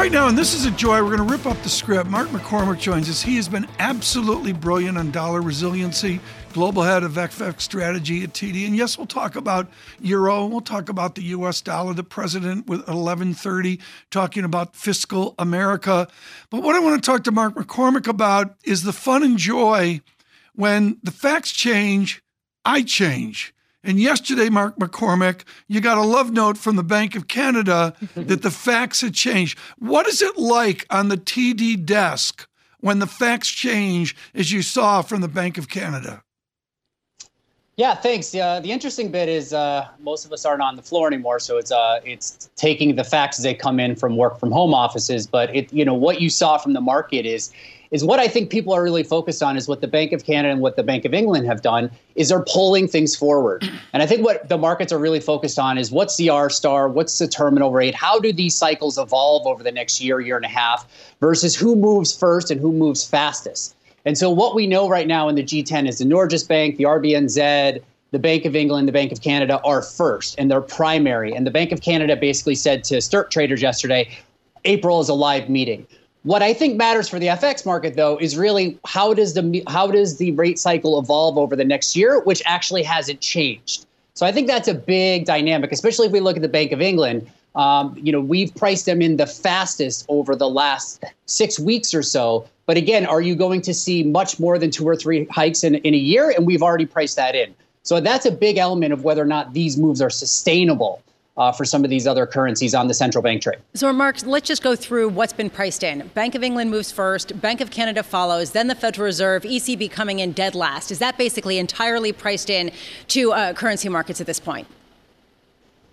Right now, and this is a joy, we're going to rip up the script. Mark McCormick joins us. He has been absolutely brilliant on dollar resiliency, global head of FX strategy at TD. And yes, we'll talk about euro, we'll talk about the US dollar, the president with 1130 talking about fiscal America. But what I want to talk to Mark McCormick about is the fun and joy when the facts change, I change. And yesterday, Mark McCormick, you got a love note from the Bank of Canada that the facts had changed. What is it like on the TD desk when the facts change, as you saw from the Bank of Canada? Yeah, thanks. Uh, the interesting bit is uh, most of us aren't on the floor anymore, so it's uh, it's taking the facts as they come in from work from home offices. But it, you know, what you saw from the market is is what I think people are really focused on is what the Bank of Canada and what the Bank of England have done is they're pulling things forward. And I think what the markets are really focused on is what's the R star, what's the terminal rate, how do these cycles evolve over the next year, year and a half, versus who moves first and who moves fastest. And so what we know right now in the G10 is the Norges Bank, the RBNZ, the Bank of England, the Bank of Canada are first and they're primary. And the Bank of Canada basically said to start traders yesterday, April is a live meeting. What I think matters for the FX market, though, is really how does the how does the rate cycle evolve over the next year, which actually hasn't changed. So I think that's a big dynamic, especially if we look at the Bank of England. Um, you know, we've priced them in the fastest over the last six weeks or so. But again, are you going to see much more than two or three hikes in, in a year? And we've already priced that in. So that's a big element of whether or not these moves are sustainable uh, for some of these other currencies on the central bank trade. So, Mark, let's just go through what's been priced in. Bank of England moves first, Bank of Canada follows, then the Federal Reserve, ECB coming in dead last. Is that basically entirely priced in to uh, currency markets at this point?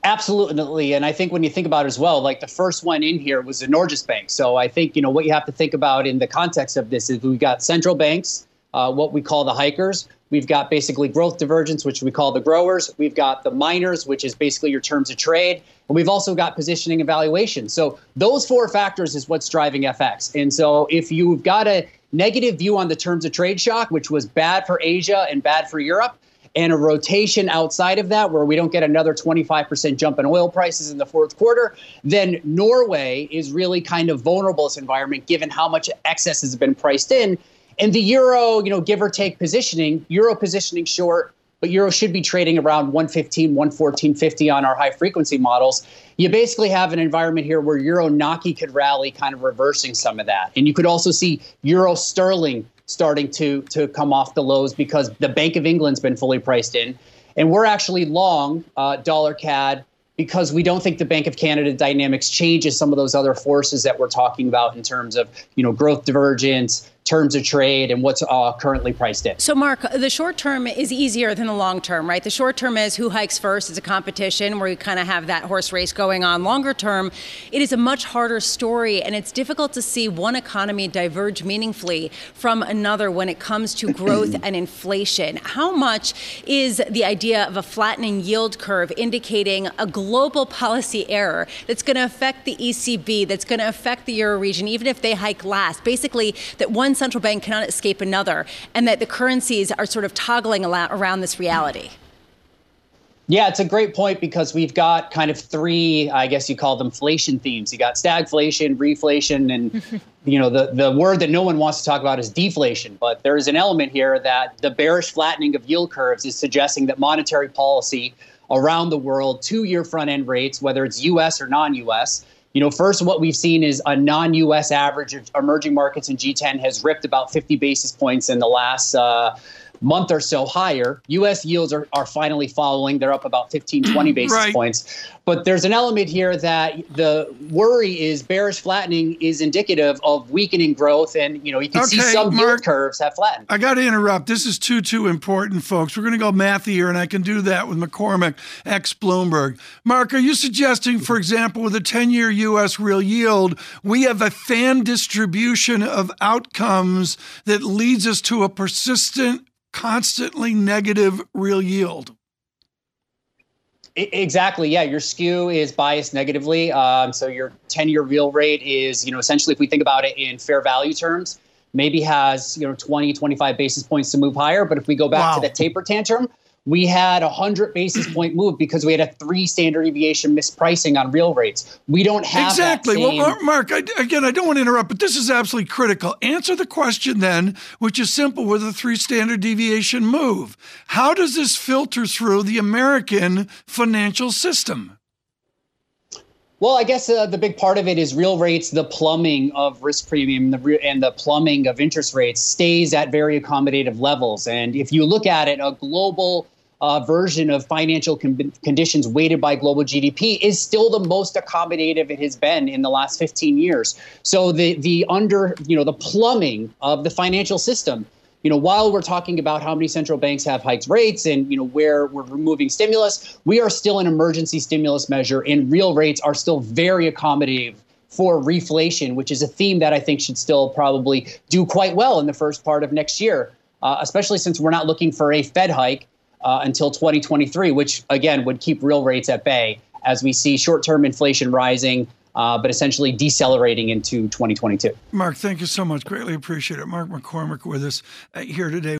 Absolutely, and I think when you think about it as well, like the first one in here was the Norges Bank. So I think you know what you have to think about in the context of this is we've got central banks, uh, what we call the hikers, We've got basically growth divergence, which we call the growers. We've got the miners, which is basically your terms of trade. And we've also got positioning evaluation. So those four factors is what's driving FX. And so if you've got a negative view on the terms of trade shock, which was bad for Asia and bad for Europe, and a rotation outside of that where we don't get another 25% jump in oil prices in the fourth quarter, then Norway is really kind of vulnerable this environment given how much excess has been priced in. And the euro, you know, give or take positioning, euro positioning short, but euro should be trading around 115, 114.50 on our high frequency models. You basically have an environment here where euro Nokkie could rally, kind of reversing some of that. And you could also see euro sterling starting to to come off the lows because the Bank of England's been fully priced in. And we're actually long uh, dollar CAD because we don't think the Bank of Canada dynamics changes some of those other forces that we're talking about in terms of you know growth divergence, terms of trade and what's uh, currently priced in. So, Mark, the short term is easier than the long term, right? The short term is who hikes first. It's a competition where you kind of have that horse race going on. Longer term, it is a much harder story, and it's difficult to see one economy diverge meaningfully from another when it comes to growth and inflation. How much is the idea of a flattening yield curve indicating a global policy error that's going to affect the ECB, that's going to affect the euro region, even if they hike last? Basically, that one central bank cannot escape another, and that the currencies are sort of toggling around this reality. Yeah, it's a great point because we've got kind of three, I guess you call them inflation themes. You got stagflation, reflation, and you know the the word that no one wants to talk about is deflation. But there is an element here that the bearish flattening of yield curves is suggesting that monetary policy around the world, two-year front-end rates, whether it's U.S. or non-U.S., you know, first, what we've seen is a non US average of emerging markets in G10 has ripped about 50 basis points in the last uh, month or so higher. US yields are, are finally following. They're up about 15, 20 basis right. points. But there's an element here that the worry is bearish flattening is indicative of weakening growth. And, you know, you can okay, see some Mark, yield curves have flattened. I got to interrupt. This is too, too important, folks. We're going to go mathy here, and I can do that with McCormick, ex Bloomberg. Mark, are you suggesting, for example, with a 10 year U.S. real yield, we have a fan distribution of outcomes that leads us to a persistent constantly negative real yield. Exactly. Yeah, your skew is biased negatively. Um, so your 10-year real rate is, you know, essentially if we think about it in fair value terms, maybe has, you know, 20, 25 basis points to move higher. But if we go back wow. to the taper tantrum, we had a 100 basis point move because we had a three standard deviation mispricing on real rates. We don't have exactly. Well, Mark, I, again, I don't want to interrupt, but this is absolutely critical. Answer the question then, which is simple: with a three standard deviation move, how does this filter through the American financial system? Well, I guess uh, the big part of it is real rates, the plumbing of risk premium the re- and the plumbing of interest rates stays at very accommodative levels. And if you look at it, a global uh, version of financial con- conditions weighted by global GDP is still the most accommodative it has been in the last 15 years. So the the under you know the plumbing of the financial system. You know, while we're talking about how many central banks have hiked rates and you know where we're removing stimulus, we are still an emergency stimulus measure, and real rates are still very accommodative for reflation, which is a theme that I think should still probably do quite well in the first part of next year, uh, especially since we're not looking for a Fed hike uh, until 2023, which again would keep real rates at bay as we see short term inflation rising. Uh, but essentially decelerating into 2022. Mark, thank you so much. Greatly appreciate it. Mark McCormick with us uh, here today.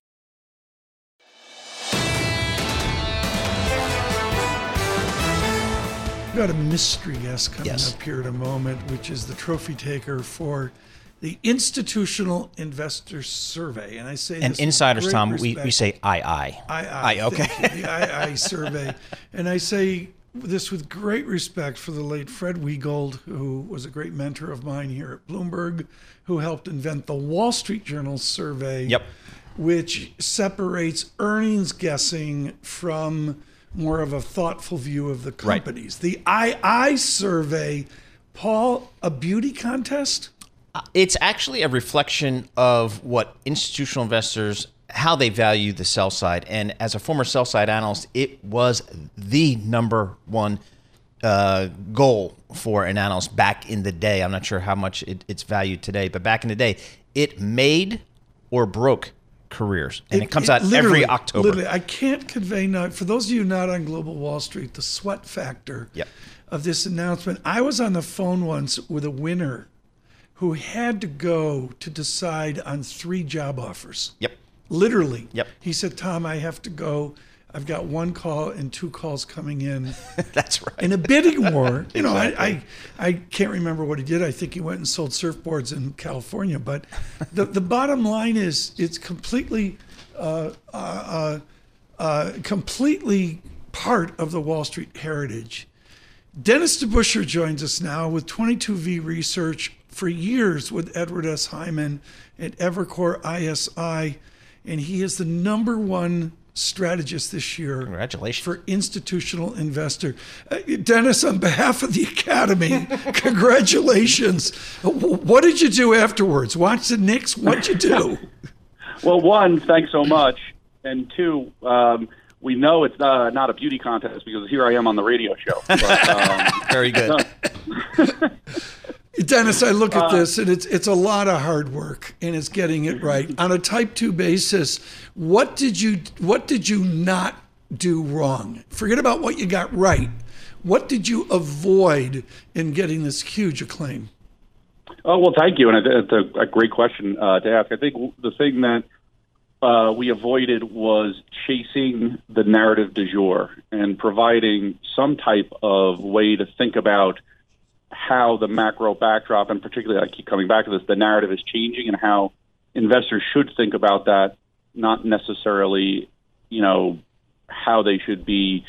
We've got a mystery guest coming yes. up here in a moment, which is the trophy taker for the Institutional Investor Survey, and I say this. and insiders, Tom, we, we say I I I I okay the I I survey, and I say this with great respect for the late Fred Wiegold, who was a great mentor of mine here at Bloomberg, who helped invent the Wall Street Journal survey, yep. which separates earnings guessing from more of a thoughtful view of the companies. Right. The II survey, Paul, a beauty contest. It's actually a reflection of what institutional investors how they value the sell side. And as a former sell side analyst, it was the number one uh, goal for an analyst back in the day. I'm not sure how much it, it's valued today, but back in the day, it made or broke careers, and it, it comes it out every October. Literally, I can't convey now. For those of you not on Global Wall Street, the sweat factor yep. of this announcement. I was on the phone once with a winner who had to go to decide on three job offers. Yep. Literally. Yep. He said, Tom, I have to go. I've got one call and two calls coming in. That's right. In a bidding war, you know, I, I, I can't remember what he did. I think he went and sold surfboards in California. But the the bottom line is, it's completely, uh, uh, uh, uh completely part of the Wall Street heritage. Dennis DeBusschere joins us now with 22V Research for years with Edward S. Hyman at Evercore ISI, and he is the number one strategist this year. Congratulations. For institutional investor. Uh, Dennis, on behalf of the Academy, congratulations. What did you do afterwards? Watch the Knicks? What'd you do? well, one, thanks so much. And two, um, we know it's uh, not a beauty contest because here I am on the radio show. But, um, Very good. Dennis, I look at uh, this and it's it's a lot of hard work and it's getting it right. On a type 2 basis, what did you what did you not do wrong? Forget about what you got right. What did you avoid in getting this huge acclaim? Oh, well, thank you. And it's a, a great question uh, to ask. I think the thing that uh, we avoided was chasing the narrative du jour and providing some type of way to think about how the macro backdrop, and particularly I keep coming back to this, the narrative is changing and how investors should think about that, not necessarily, you know, how they should be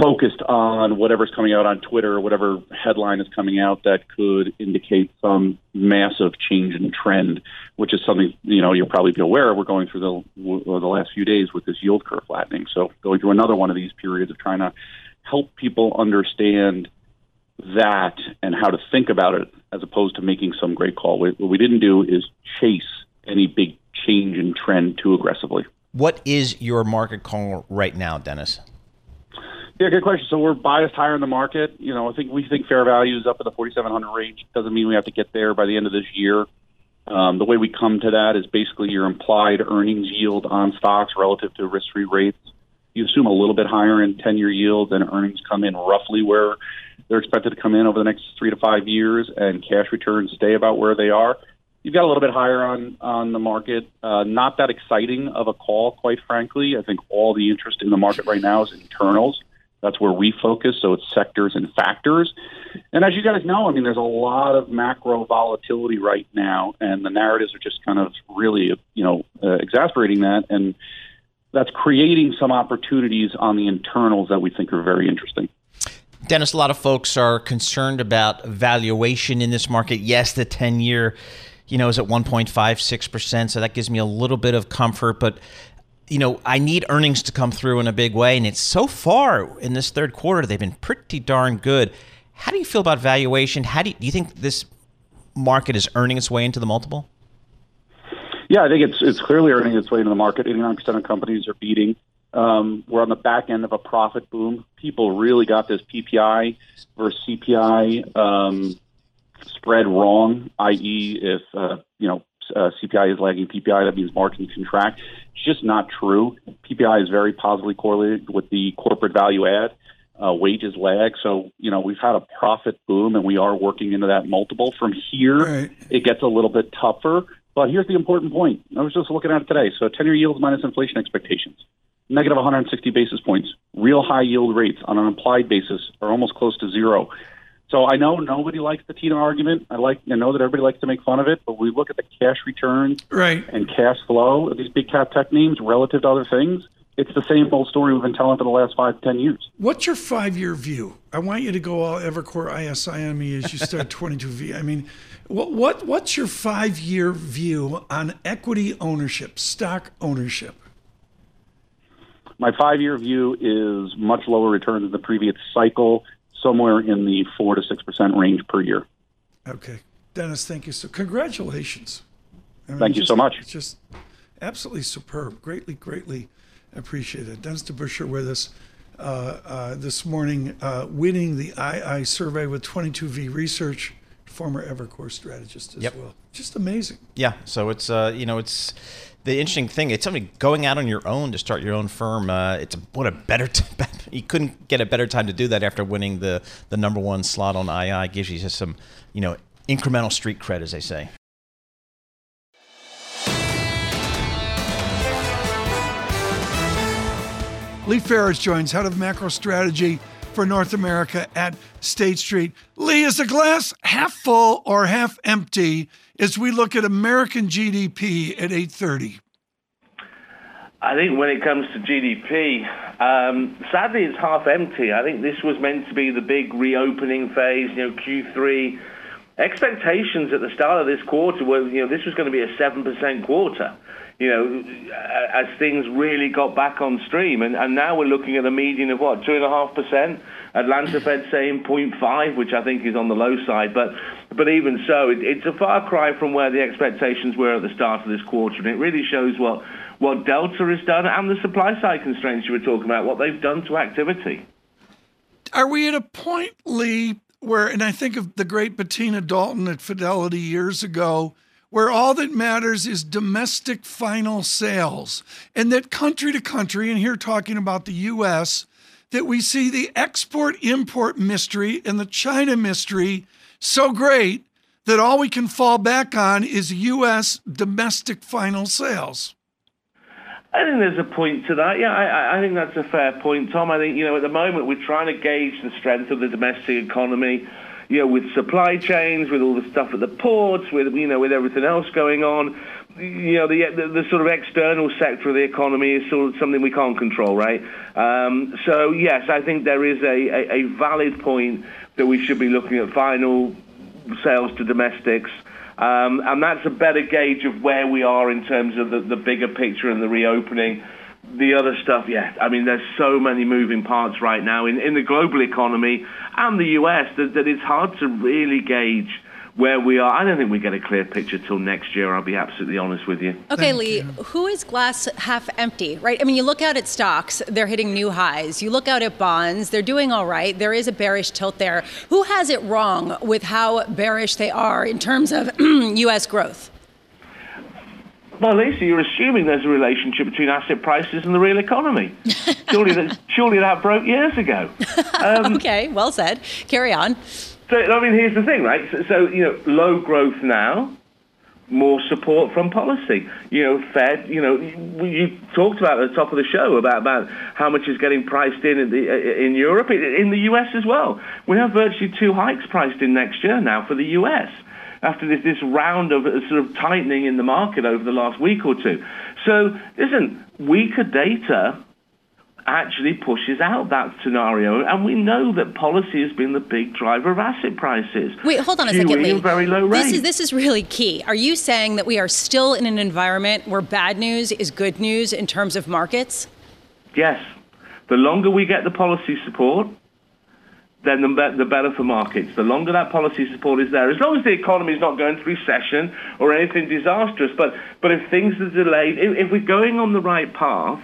focused on whatever's coming out on Twitter or whatever headline is coming out that could indicate some massive change in trend, which is something you know you'll probably be aware of. We're going through the the last few days with this yield curve flattening, so going through another one of these periods of trying to help people understand that and how to think about it as opposed to making some great call. What we didn't do is chase any big change in trend too aggressively. What is your market call right now, Dennis? Yeah, good question. So we're biased higher in the market. You know, I think we think fair value is up in the 4,700 range. Doesn't mean we have to get there by the end of this year. Um, the way we come to that is basically your implied earnings yield on stocks relative to risk-free rates. You assume a little bit higher in 10-year yields, and earnings come in roughly where they're expected to come in over the next three to five years, and cash returns stay about where they are. You've got a little bit higher on on the market. Uh, not that exciting of a call, quite frankly. I think all the interest in the market right now is internals. That's where we focus. So it's sectors and factors. And as you guys know, I mean, there's a lot of macro volatility right now, and the narratives are just kind of really, you know, uh, exasperating that. And that's creating some opportunities on the internals that we think are very interesting. Dennis, a lot of folks are concerned about valuation in this market. Yes, the 10 year, you know, is at 1.56%, so that gives me a little bit of comfort, but you know, I need earnings to come through in a big way and it's so far in this third quarter they've been pretty darn good. How do you feel about valuation? How do you, do you think this market is earning its way into the multiple? Yeah, I think it's it's clearly earning its way into the market. 89% of companies are beating. Um, we're on the back end of a profit boom. People really got this PPI versus CPI um, spread wrong. I.e., if uh, you know uh, CPI is lagging PPI, that means margins contract. It's just not true. PPI is very positively correlated with the corporate value add. Uh, wages lag. So, you know, we've had a profit boom and we are working into that multiple. From here, right. it gets a little bit tougher. But here's the important point. I was just looking at it today. So 10 year yields minus inflation expectations, negative 160 basis points. Real high yield rates on an implied basis are almost close to zero. So I know nobody likes the TINA argument. I like I know that everybody likes to make fun of it, but we look at the cash returns right. and cash flow of these big cap tech names relative to other things. It's the same old story we've been telling for the last five, ten years. What's your five year view? I want you to go all Evercore ISI on me as you start 22V. I mean, what, what what's your five year view on equity ownership, stock ownership? My five year view is much lower return than the previous cycle somewhere in the four to six percent range per year. Okay, Dennis, thank you. So, congratulations. I mean, thank you just, so much. It's just absolutely superb. Greatly, greatly appreciated. Dennis DeBusschere with us uh, uh, this morning, uh, winning the II survey with 22V Research, former Evercore strategist as yep. well. Just amazing. Yeah. So it's uh, you know it's the interesting thing, it's something going out on your own to start your own firm. Uh, it's a, what a better t- you couldn't get a better time to do that after winning the the number one slot on II. Gives you just some you know incremental street cred, as they say. Lee Ferridge joins, head of macro strategy for North America at State Street. Lee, is the glass half full or half empty as we look at American GDP at 830? I think when it comes to GDP, um, sadly it's half empty. I think this was meant to be the big reopening phase, you know, Q3. Expectations at the start of this quarter were, you know, this was going to be a 7% quarter you know, as things really got back on stream. And, and now we're looking at a median of what, 2.5%? Atlanta Fed saying 0.5, which I think is on the low side. But but even so, it, it's a far cry from where the expectations were at the start of this quarter. And it really shows what, what Delta has done and the supply side constraints you were talking about, what they've done to activity. Are we at a point, Lee, where, and I think of the great Bettina Doulton at Fidelity years ago, where all that matters is domestic final sales, and that country to country, and here talking about the US, that we see the export import mystery and the China mystery so great that all we can fall back on is US domestic final sales. I think there's a point to that. Yeah, I, I think that's a fair point, Tom. I think, you know, at the moment we're trying to gauge the strength of the domestic economy you know, with supply chains, with all the stuff at the ports, with you know, with everything else going on, you know, the, the, the sort of external sector of the economy is sort of something we can't control, right? Um, so yes, I think there is a, a, a valid point that we should be looking at final sales to domestics. Um, and that's a better gauge of where we are in terms of the, the bigger picture and the reopening the other stuff, yeah. I mean, there's so many moving parts right now in, in the global economy and the US that, that it's hard to really gauge where we are. I don't think we get a clear picture till next year. I'll be absolutely honest with you. Okay, Thank Lee, you. who is glass half empty, right? I mean, you look out at stocks, they're hitting new highs. You look out at bonds, they're doing all right. There is a bearish tilt there. Who has it wrong with how bearish they are in terms of U.S. growth? Well, Lisa, you're assuming there's a relationship between asset prices and the real economy. surely, that, surely that broke years ago. Um, okay, well said. Carry on. So, I mean, here's the thing, right? So, so, you know, low growth now, more support from policy. You know, Fed. You know, you talked about at the top of the show about about how much is getting priced in in, the, in Europe, in the U.S. as well. We have virtually two hikes priced in next year now for the U.S. After this this round of uh, sort of tightening in the market over the last week or two. So, listen, weaker data actually pushes out that scenario. And we know that policy has been the big driver of asset prices. Wait, hold on a second, Lee. Very low. This is this is really key. Are you saying that we are still in an environment where bad news is good news in terms of markets? Yes. The longer we get the policy support, then the, the better for markets. The longer that policy support is there, as long as the economy is not going through recession or anything disastrous. But but if things are delayed, if, if we're going on the right path,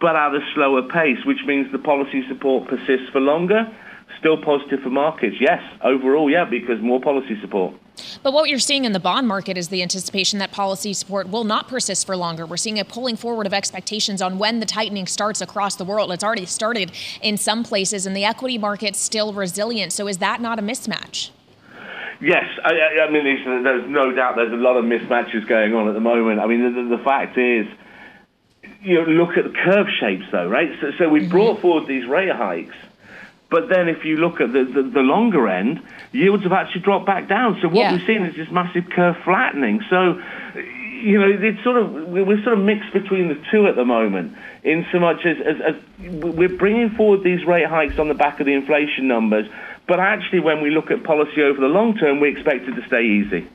but at a slower pace, which means the policy support persists for longer. Still positive for markets, yes. Overall, yeah, because more policy support. But what you're seeing in the bond market is the anticipation that policy support will not persist for longer. We're seeing a pulling forward of expectations on when the tightening starts across the world. It's already started in some places, and the equity market's still resilient. So is that not a mismatch? Yes, I, I mean, there's no doubt there's a lot of mismatches going on at the moment. I mean, the, the fact is, you know, look at the curve shapes, though, right? So, so we mm-hmm. brought forward these rate hikes, but then if you look at the, the, the, longer end, yields have actually dropped back down. So what yeah. we've seen is this massive curve flattening. So, you know, it's sort of we're sort of mixed between the two at the moment. In so much as, as, as we're bringing forward these rate hikes on the back of the inflation numbers, but actually, when we look at policy over the long term, we expect it to stay easy.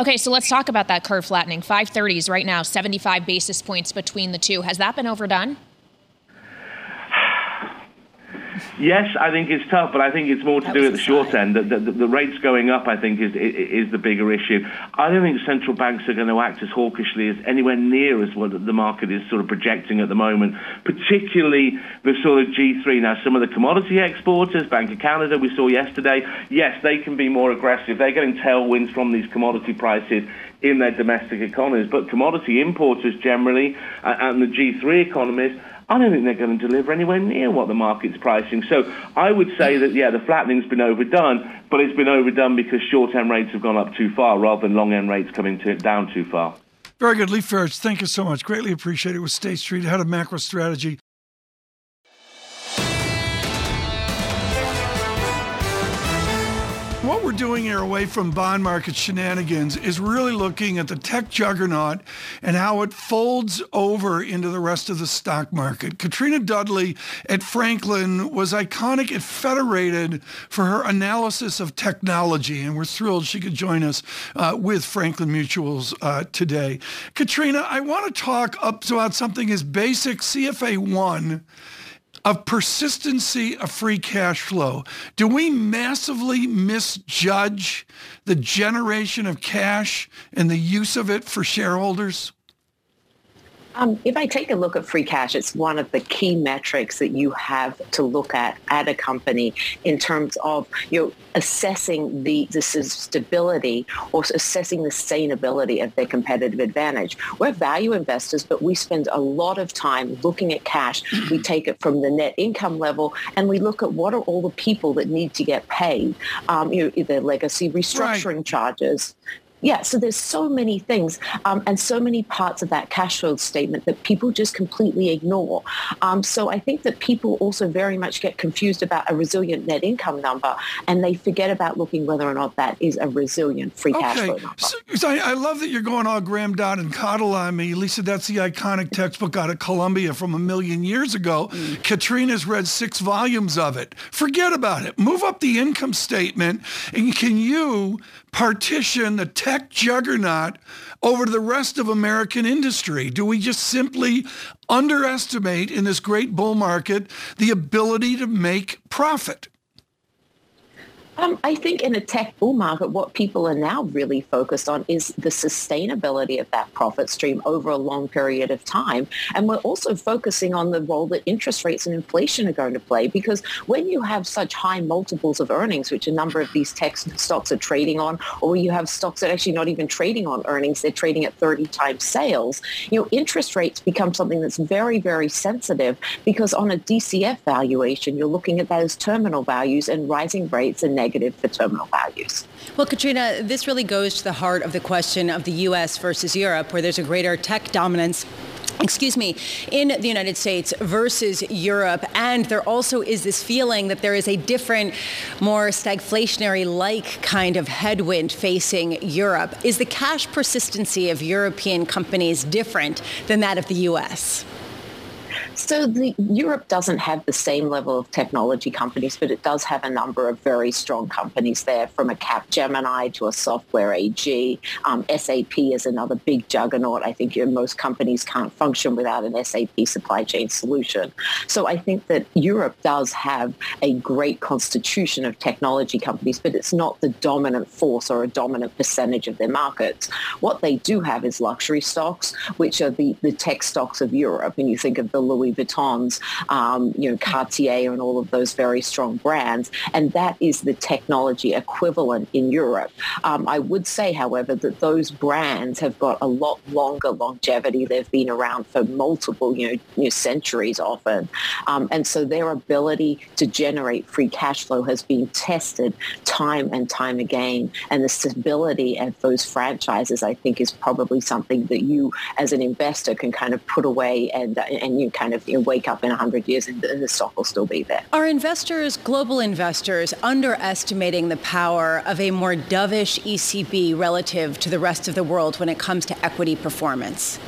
Okay, so let's talk about that curve flattening. 530s right now, 75 basis points between the two. Has that been overdone? Yes, I think it's tough, but I think it's more to that do at the short end. The, the, the, rates going up, I think, is, is the bigger issue. I don't think central banks are going to act as hawkishly as anywhere near as what the market is sort of projecting at the moment, particularly the sort of G3. Now, some of the commodity exporters, Bank of Canada, we saw yesterday, yes, they can be more aggressive. They're getting tailwinds from these commodity prices in their domestic economies. But commodity importers generally and the G3 economies I don't think they're going to deliver anywhere near what the market's pricing. So I would say that, yeah, the flattening's been overdone, but it's been overdone because short-end rates have gone up too far rather than long-end rates coming to, down too far. Very good. Lee Ferridge, thank you so much. Greatly appreciate it with State Street, head of macro strategy. What we're doing here away from bond market shenanigans is really looking at the tech juggernaut and how it folds over into the rest of the stock market. Katrina Dudley at Franklin was iconic at Federated for her analysis of technology, and we're thrilled she could join us uh, with Franklin Mutuals uh, today. Katrina, I want to talk up about something as basic CFA 1 of persistency of free cash flow. Do we massively misjudge the generation of cash and the use of it for shareholders? Um, if I take a look at free cash, it's one of the key metrics that you have to look at at a company in terms of you know assessing the, the stability or assessing the sustainability of their competitive advantage. We're value investors, but we spend a lot of time looking at cash. We take it from the net income level and we look at what are all the people that need to get paid. Um, you know, their legacy restructuring right. charges, yeah, so there's so many things um, and so many parts of that cash flow statement that people just completely ignore. Um, so I think that people also very much get confused about a resilient net income number and they forget about looking whether or not that is a resilient free okay. cash flow number. So, so I, I, love that you're going all Graham Dodd and Cottle on me. Lisa, that's the iconic textbook out of Columbia from a million years ago. Mm. Katrina's read six volumes of it. Forget about it. Move up the income statement and can you partition the tech juggernaut over the rest of American industry? Do we just simply underestimate in this great bull market the ability to make profit? Um, I think in a tech bull market, what people are now really focused on is the sustainability of that profit stream over a long period of time. And we're also focusing on the role that interest rates and inflation are going to play because when you have such high multiples of earnings, which a number of these tech stocks are trading on, or you have stocks that are actually not even trading on earnings, they're trading at 30 times sales, you know, interest rates become something that's very, very sensitive because on a DCF valuation, you're looking at those terminal values and rising rates and negative terminal values. Well, Katrina, this really goes to the heart of the question of the U.S. versus Europe, where there's a greater tech dominance excuse me, in the United States versus Europe. And there also is this feeling that there is a different, more stagflationary like kind of headwind facing Europe. Is the cash persistency of European companies different than that of the US? So the, Europe doesn't have the same level of technology companies, but it does have a number of very strong companies there, from a Capgemini to a Software AG. Um, SAP is another big juggernaut. I think most companies can't function without an SAP supply chain solution. So I think that Europe does have a great constitution of technology companies, but it's not the dominant force or a dominant percentage of their markets. What they do have is luxury stocks, which are the, the tech stocks of Europe. And you think of the Louis Vuittons, um, you know, Cartier and all of those very strong brands. And that is the technology equivalent in Europe. Um, I would say, however, that those brands have got a lot longer longevity. They've been around for multiple, you know, centuries often. Um, and so their ability to generate free cash flow has been tested time and time again. And the stability of those franchises, I think, is probably something that you as an investor can kind of put away and, and you kind of you know, wake up in 100 years and, and the stock will still be there. Are investors, global investors, underestimating the power of a more dovish ECB relative to the rest of the world when it comes to equity performance?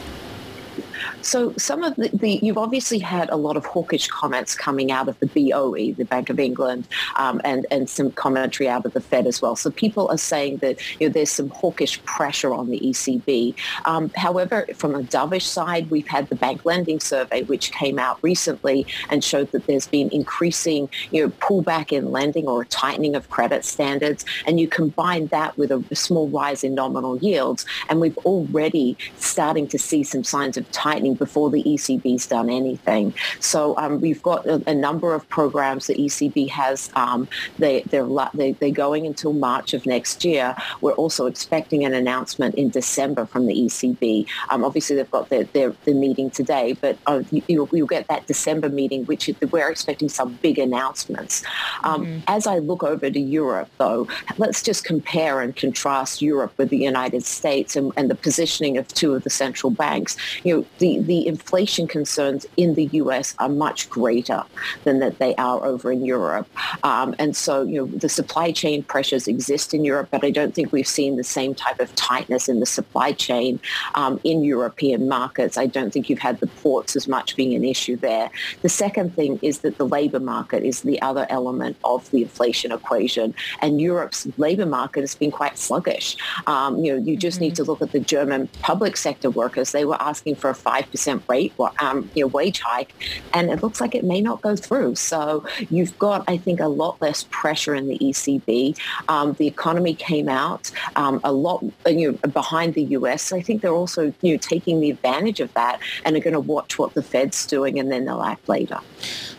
So some of the, the, you've obviously had a lot of hawkish comments coming out of the BOE, the Bank of England, um, and and some commentary out of the Fed as well. So people are saying that you know, there's some hawkish pressure on the ECB. Um, however, from a dovish side, we've had the bank lending survey, which came out recently and showed that there's been increasing you know pullback in lending or a tightening of credit standards, and you combine that with a, small rise in nominal yields, and we've already starting to see some signs of tightening before the ECB's done anything. So um, we've got a, a, number of programs the ECB has. Um, they, they're, they, they're going until March of next year. We're also expecting an announcement in December from the ECB. Um, obviously, they've got their, their, their meeting today, but uh, you, you'll, you'll, get that December meeting, which we're expecting some big announcements. Um, mm-hmm. As I look over to Europe, though, let's just compare and contrast Europe with the United States and, and the positioning of two of the central banks. You know, the, the inflation concerns in the U.S. are much greater than that they are over in Europe. Um, and so, you know, the supply chain pressures exist in Europe, but I don't think we've seen the same type of tightness in the supply chain um, in European markets. I don't think you've had the ports as much being an issue there. The second thing is that the labor market is the other element of the inflation equation, and Europe's labor market has been quite sluggish. Um, you know, you just mm-hmm. need to look at the German public sector workers. They were asking for a 5% rate, um, you know, wage hike, and it looks like it may not go through. So you've got, I think, a lot less pressure in the ECB. Um, the economy came out um, a lot you know, behind the US. I think they're also you know, taking the advantage of that and are going to watch what the Fed's doing and then they'll act later.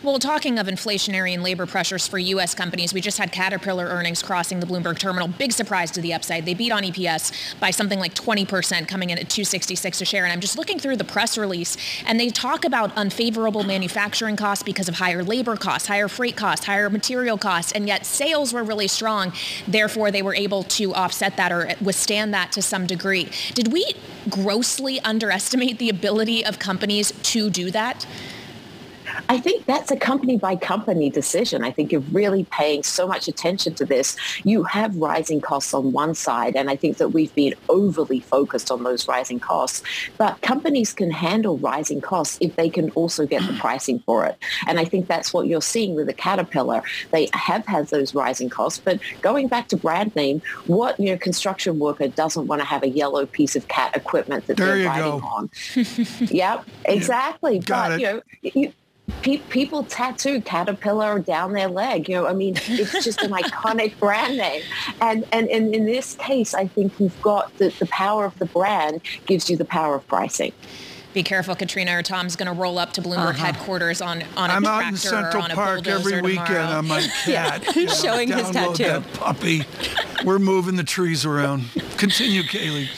Well, talking of inflationary and labor pressures for U.S. companies, we just had Caterpillar earnings crossing the Bloomberg terminal. Big surprise to the upside. They beat on EPS by something like 20%, coming in at 266 a share. And I'm just looking through the press release, and they talk about unfavorable manufacturing costs because of higher labor costs, higher freight costs, higher material costs, and yet sales were really strong. Therefore, they were able to offset that or withstand that to some degree. Did we grossly underestimate the ability of companies to do that? I think that's a company by company decision. I think you're really paying so much attention to this. You have rising costs on one side, and I think that we've been overly focused on those rising costs. But companies can handle rising costs if they can also get the mm. pricing for it. And I think that's what you're seeing with the Caterpillar. They have had those rising costs, but going back to brand name, what you know, construction worker doesn't want to have a yellow piece of cat equipment that there they're riding go. on? yep, exactly. Got but it. you know, you, pe- people tattoo Caterpillar down their leg. You know, I mean, it's just an iconic brand name. And, and, and in this case, I think you've got the, the power of the brand gives you the power of pricing. Be careful, Katrina, or Tom's going to roll up to Bloomberg Uh-huh. headquarters on, on a I'm tractor out in Central or on a Park every bulldozer weekend tomorrow. on my cat. you know, Showing his tattoo. That puppy. We're moving the trees around. Continue, Kaylee.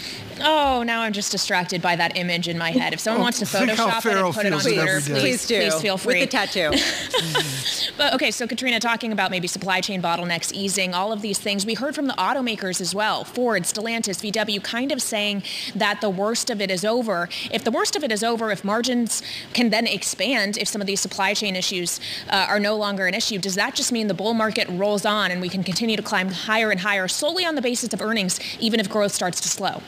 Oh, now I'm just distracted by that image in my head. If someone Oh, wants to Photoshop it and put it on Twitter, please, Please do. please feel free. With the tattoo. But okay, so Katrina, talking about maybe supply chain bottlenecks easing, all of these things, we heard from the automakers as well, Ford, Stellantis, VW, kind of saying that the worst of it is over. If the worst of it is over, if margins can then expand, if some of these supply chain issues uh, are no longer an issue, does that just mean the bull market rolls on and we can continue to climb higher and higher solely on the basis of earnings, even if growth starts to slow?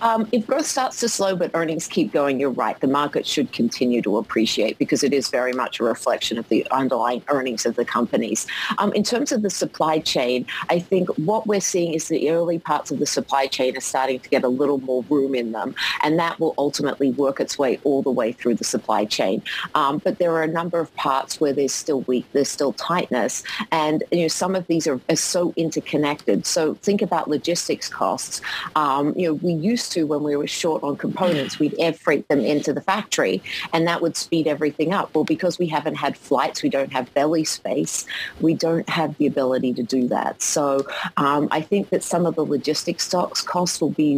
Um, if growth starts to slow but earnings keep going, you're right. The market should continue to appreciate because it is very much a reflection of the underlying earnings of the companies. Um, in terms of the supply chain, I think what we're seeing is the early parts of the supply chain are starting to get a little more room in them, and that will ultimately work its way all the way through the supply chain. Um, but there are a number of parts where there's still weak, there's still tightness, and you know some of these are, are so interconnected. So think about logistics costs. Um, you know, we used to when we were short on components, we'd air freight them into the factory, and that would speed everything up. Well, because we haven't had flights, we don't have belly space, we don't have the ability to do that. So um, I think that some of the logistics stocks costs will be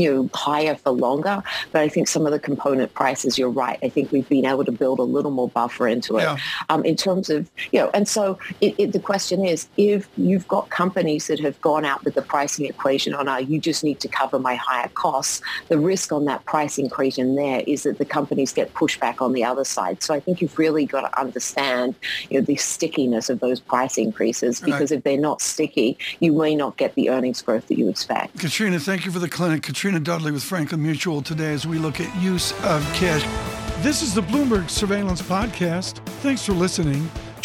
you know higher for longer, but I think some of the component prices, you're right. I think we've been able to build a little more buffer into it Yeah. um, in terms of you know. And so it, it, the question is, if you've got companies that have gone out with the pricing equation on, uh, you just need to cover my higher costs. The risk on that pricing equation there is that the companies get pushback on the other side. So I think you've really got to understand, you know, the stickiness of those price increases because if they're not sticky, you may not get the earnings growth that you expect. Katrina, thank you for the clinic. Katrina Dudley with Franklin Mutual today as we look at use of cash. This is the Bloomberg Surveillance Podcast. Thanks for listening.